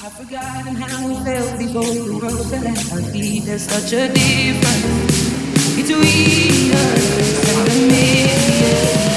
I've forgotten how we felt before you wrote I letter. There's such a difference between us and a.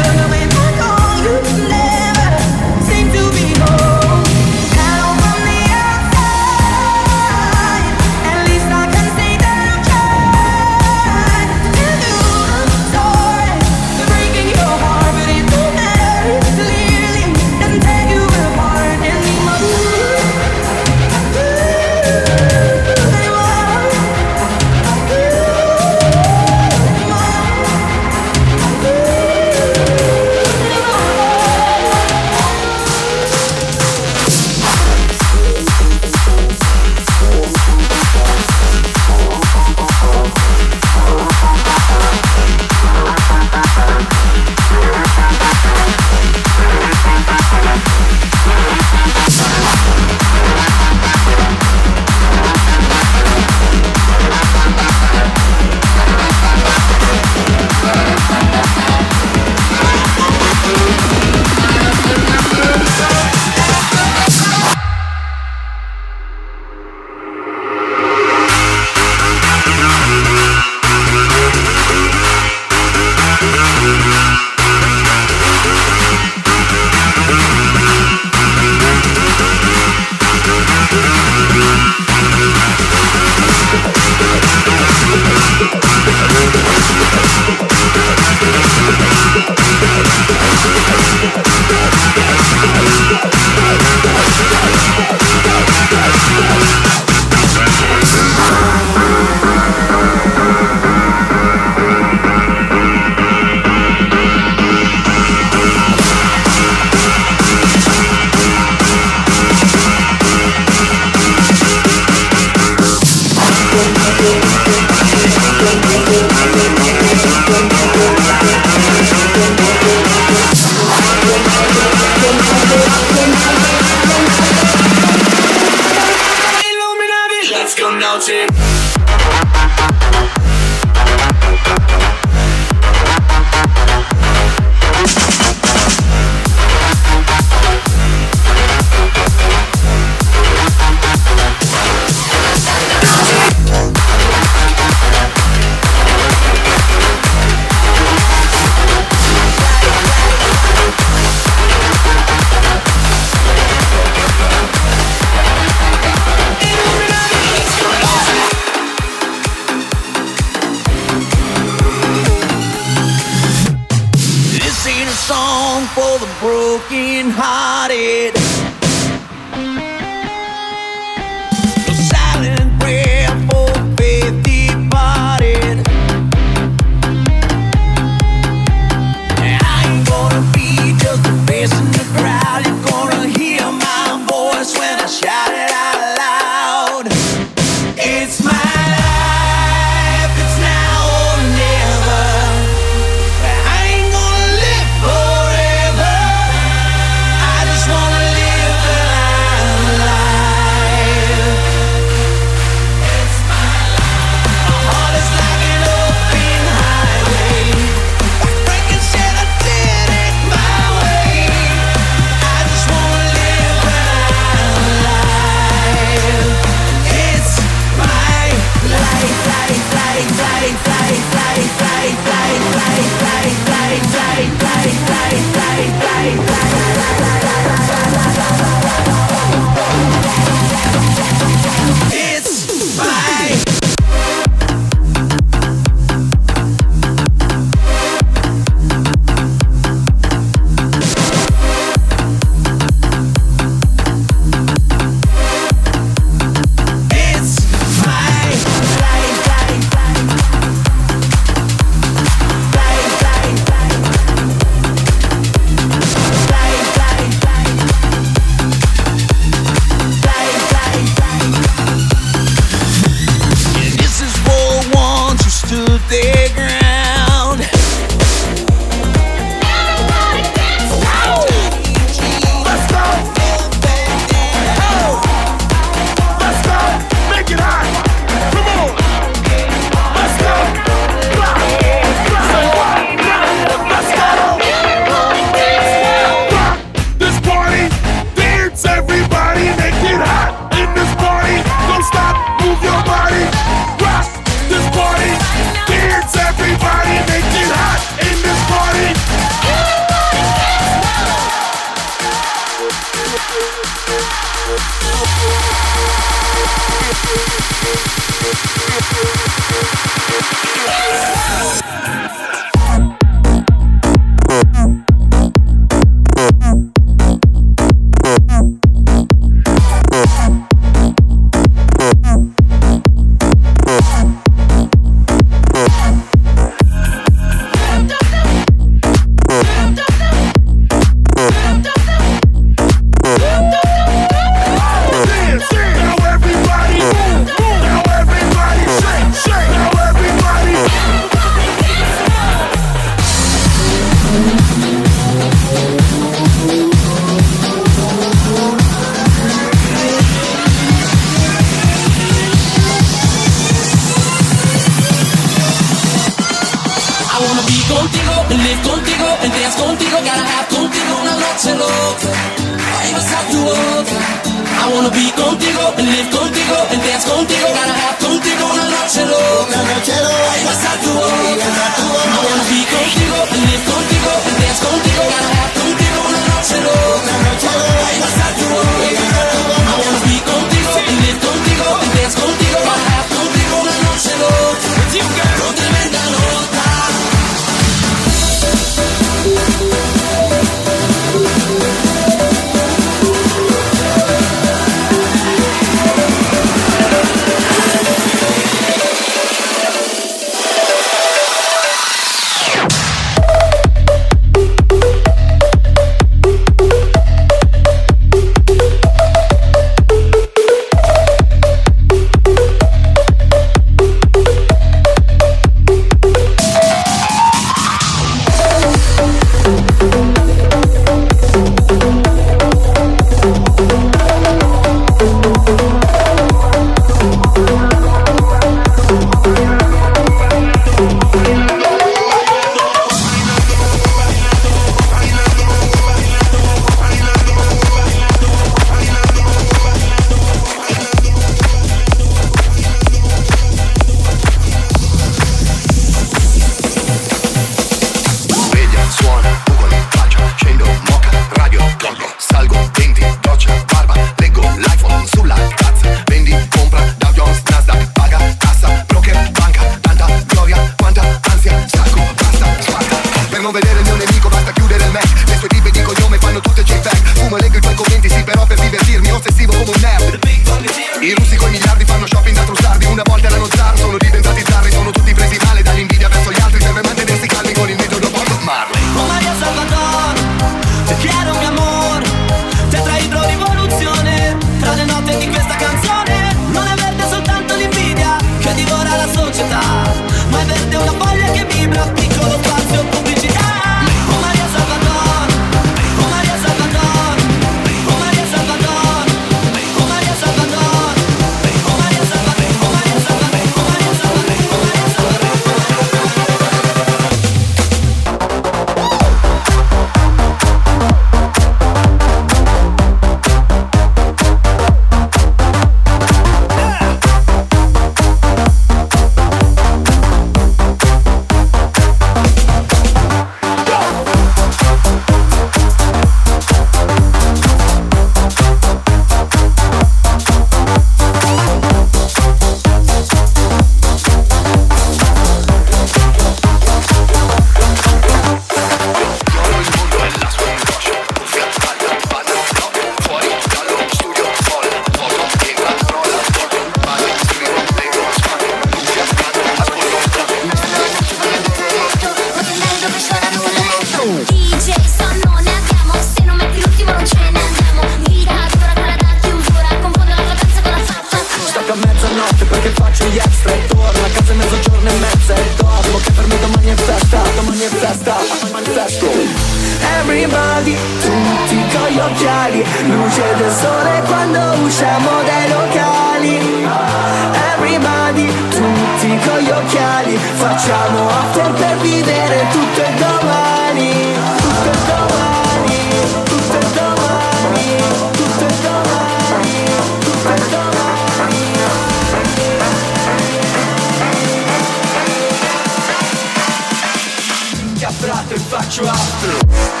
Drop you after.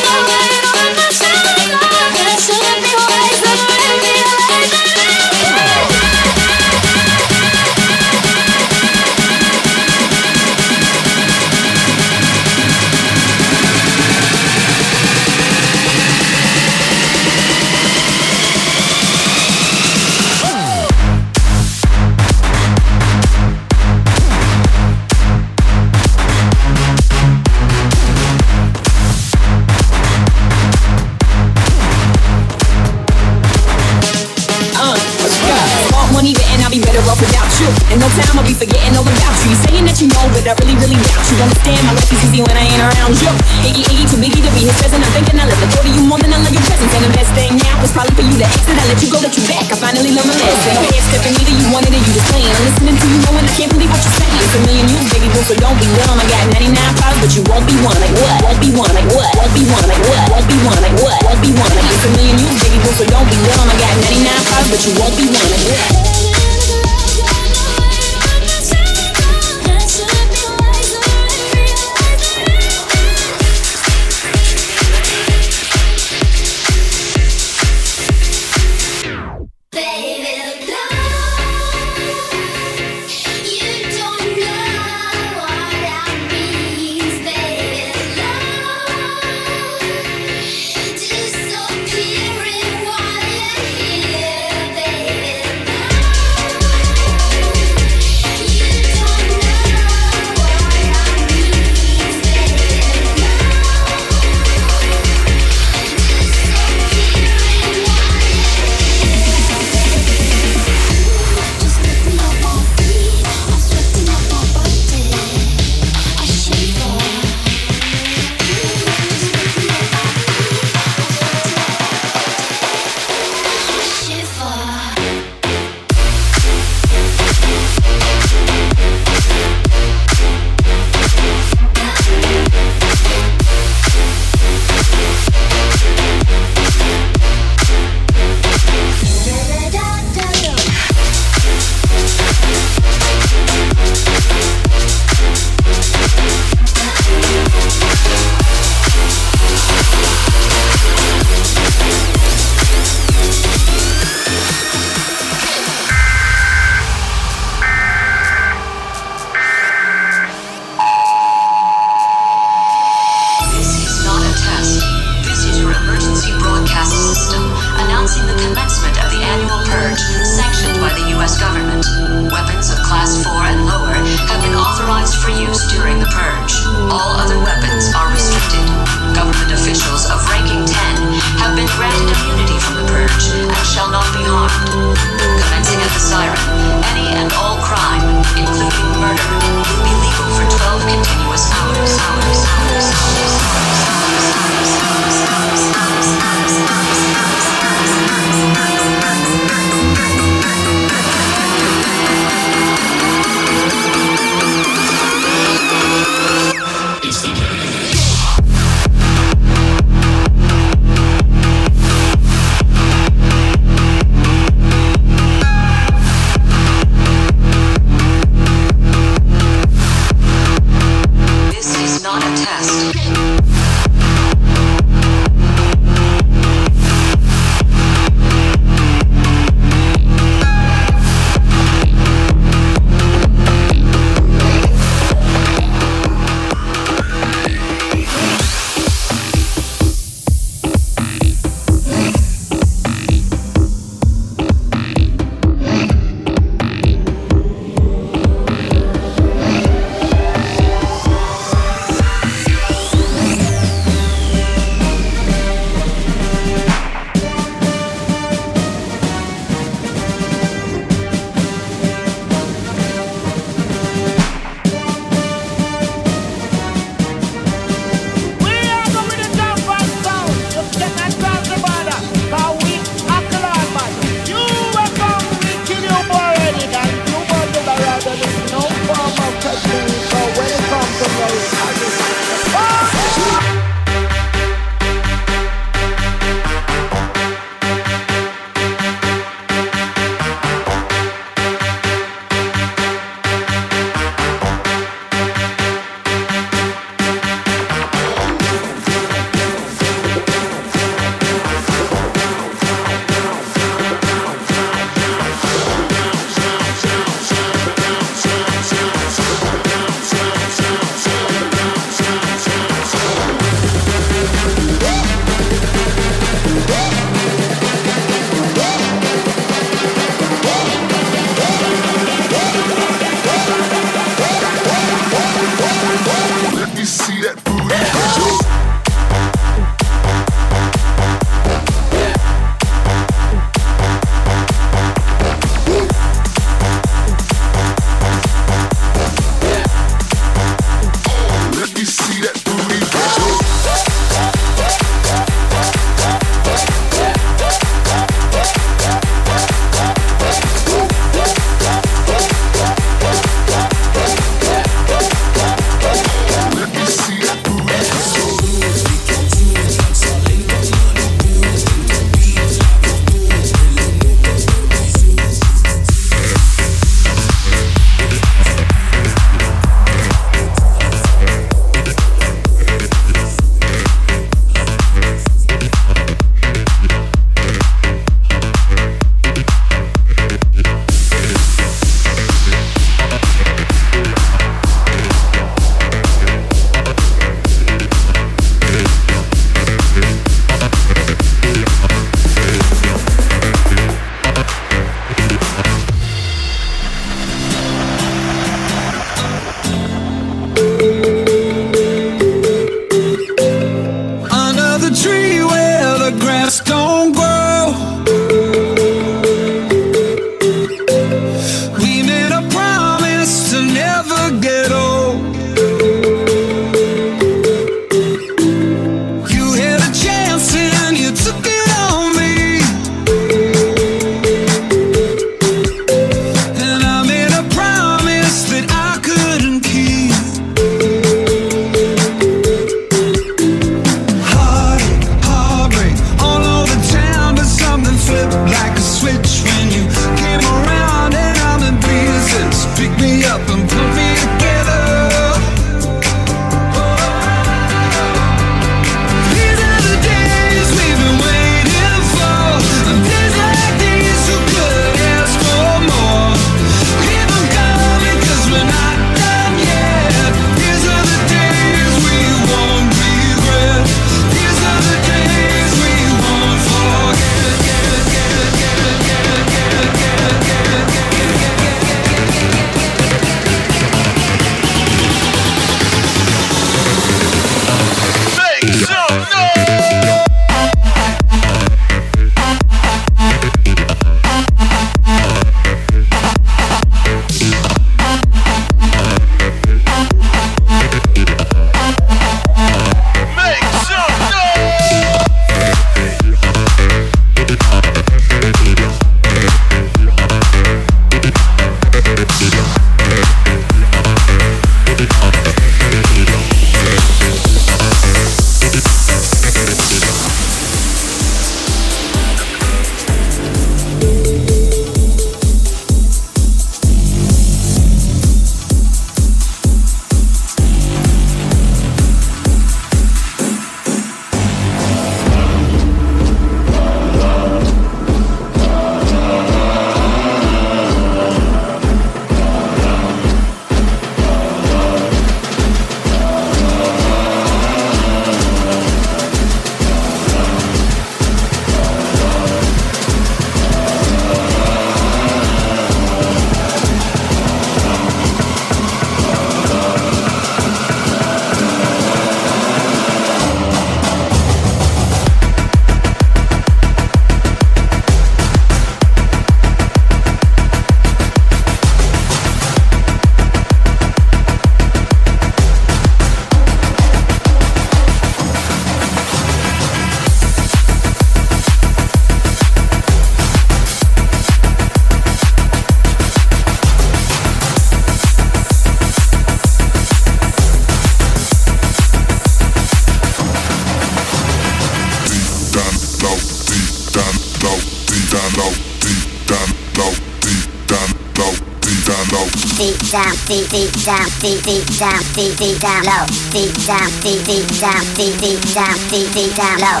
Deep, deep down, deep, deep down, deep, deep down low, deep down, deep, deep down, deep, deep down, deep, deep down low.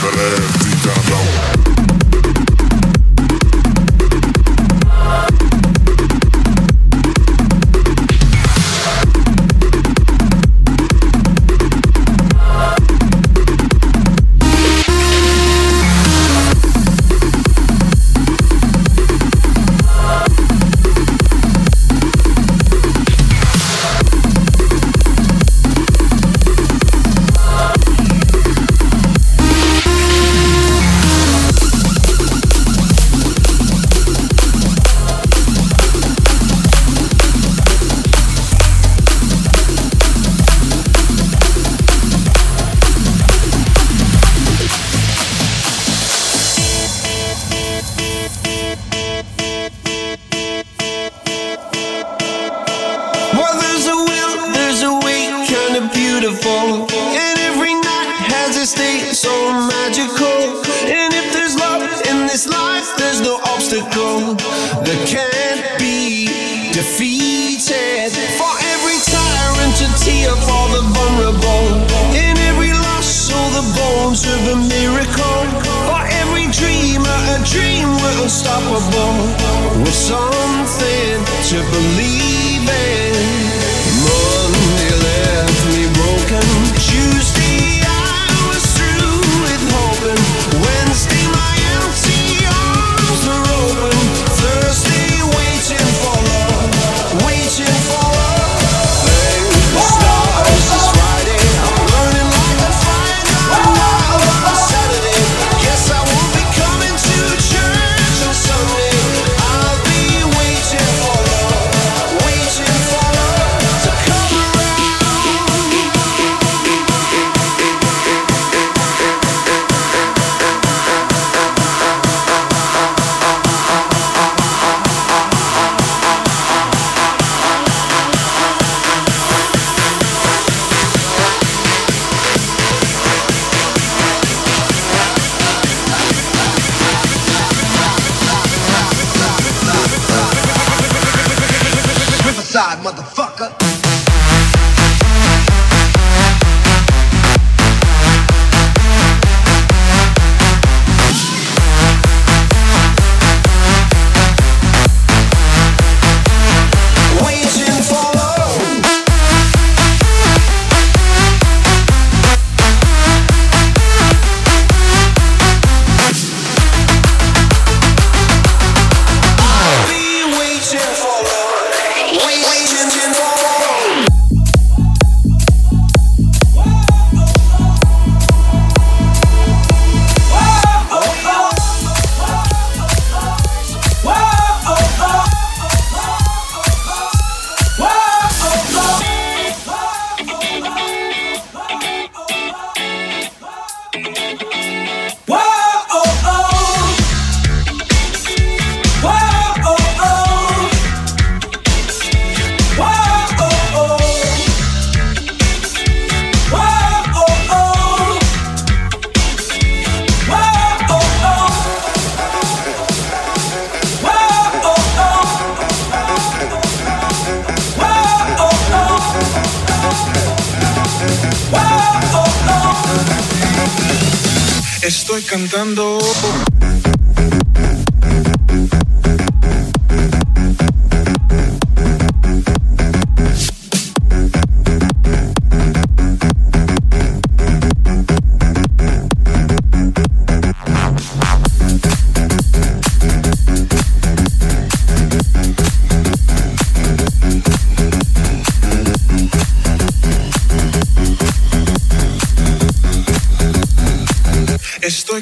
It ass, deep down low. obstacle that can't be defeated. For every tyrant a tear for the vulnerable. In every loss, all the bones of a miracle. For every dreamer, a dream we're unstoppable. With something to believe in. Cantando.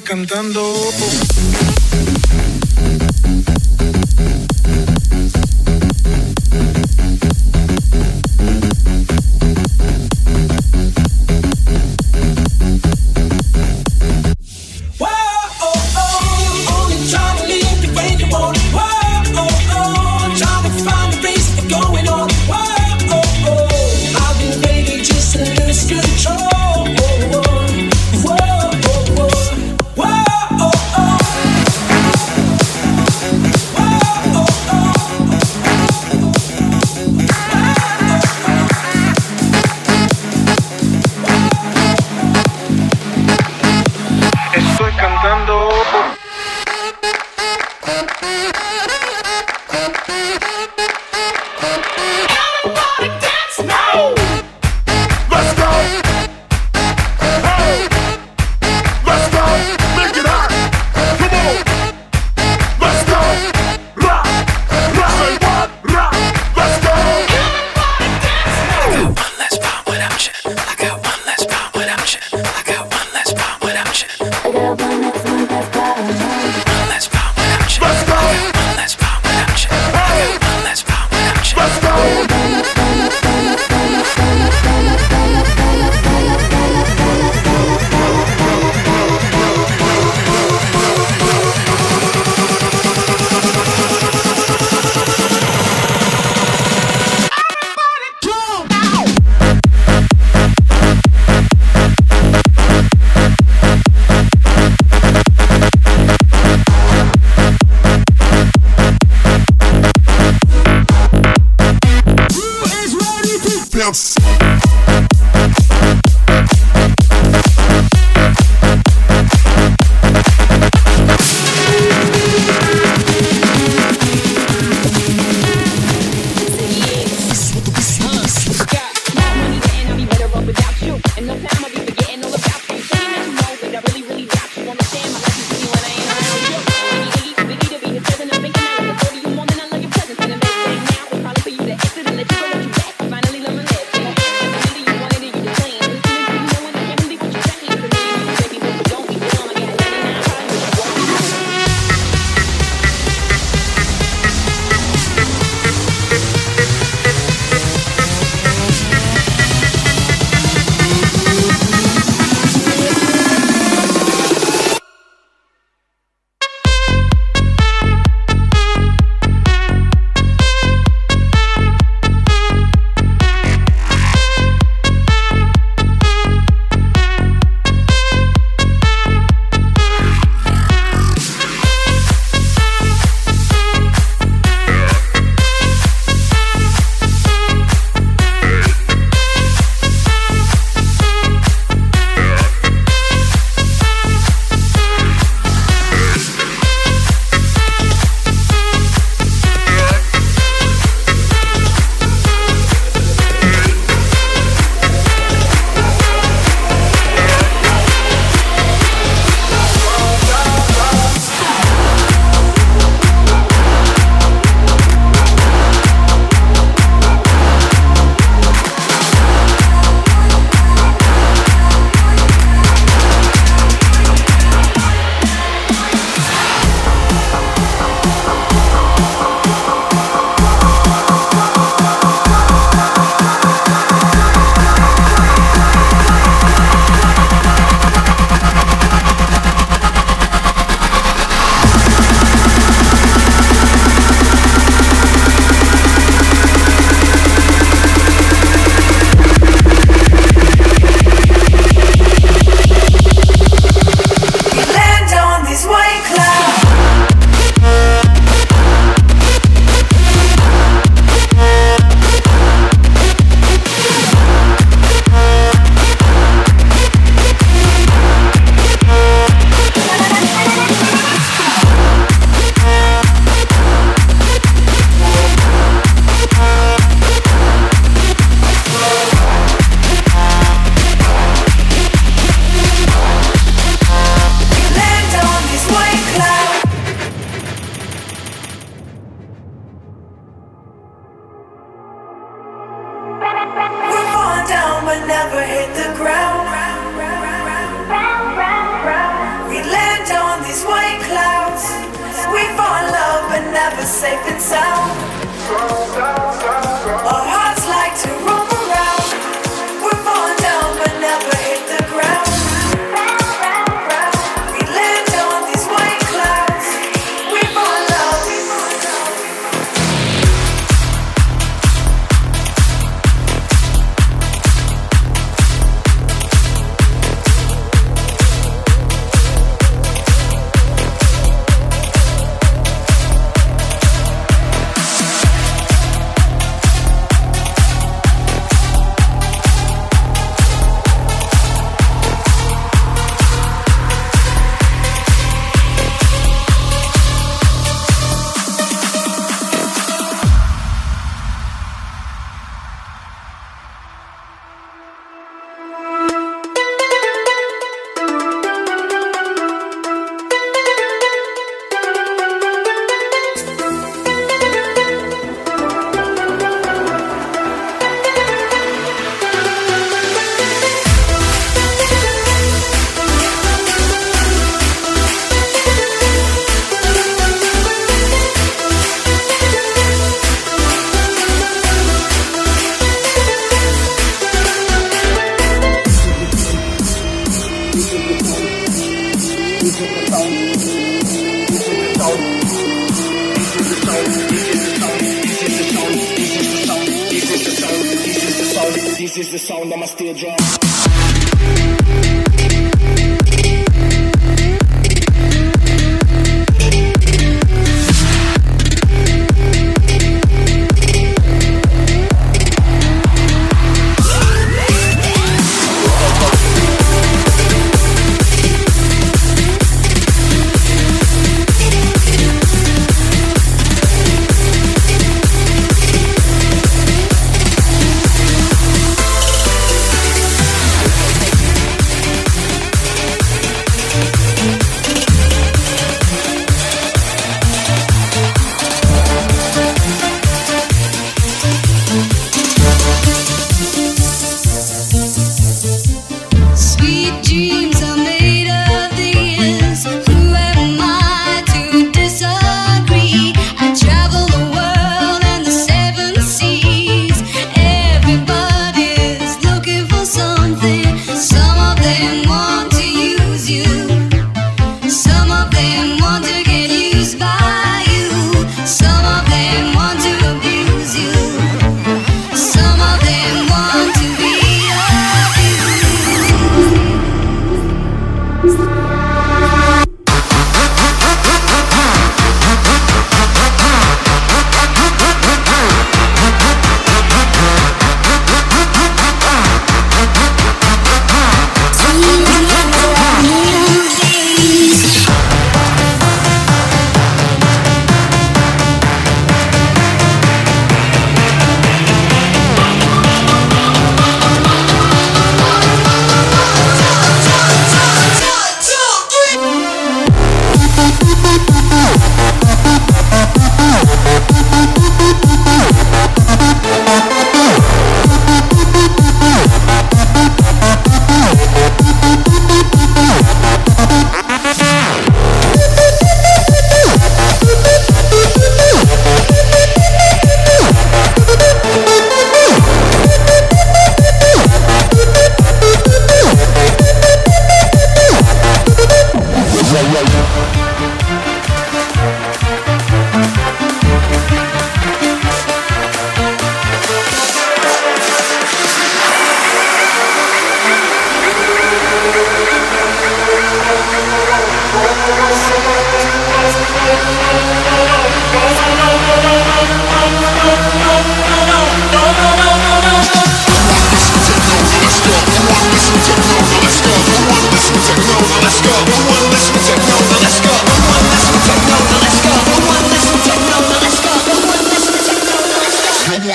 Cantando.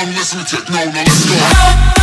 I'm listening to. No, no, let's go.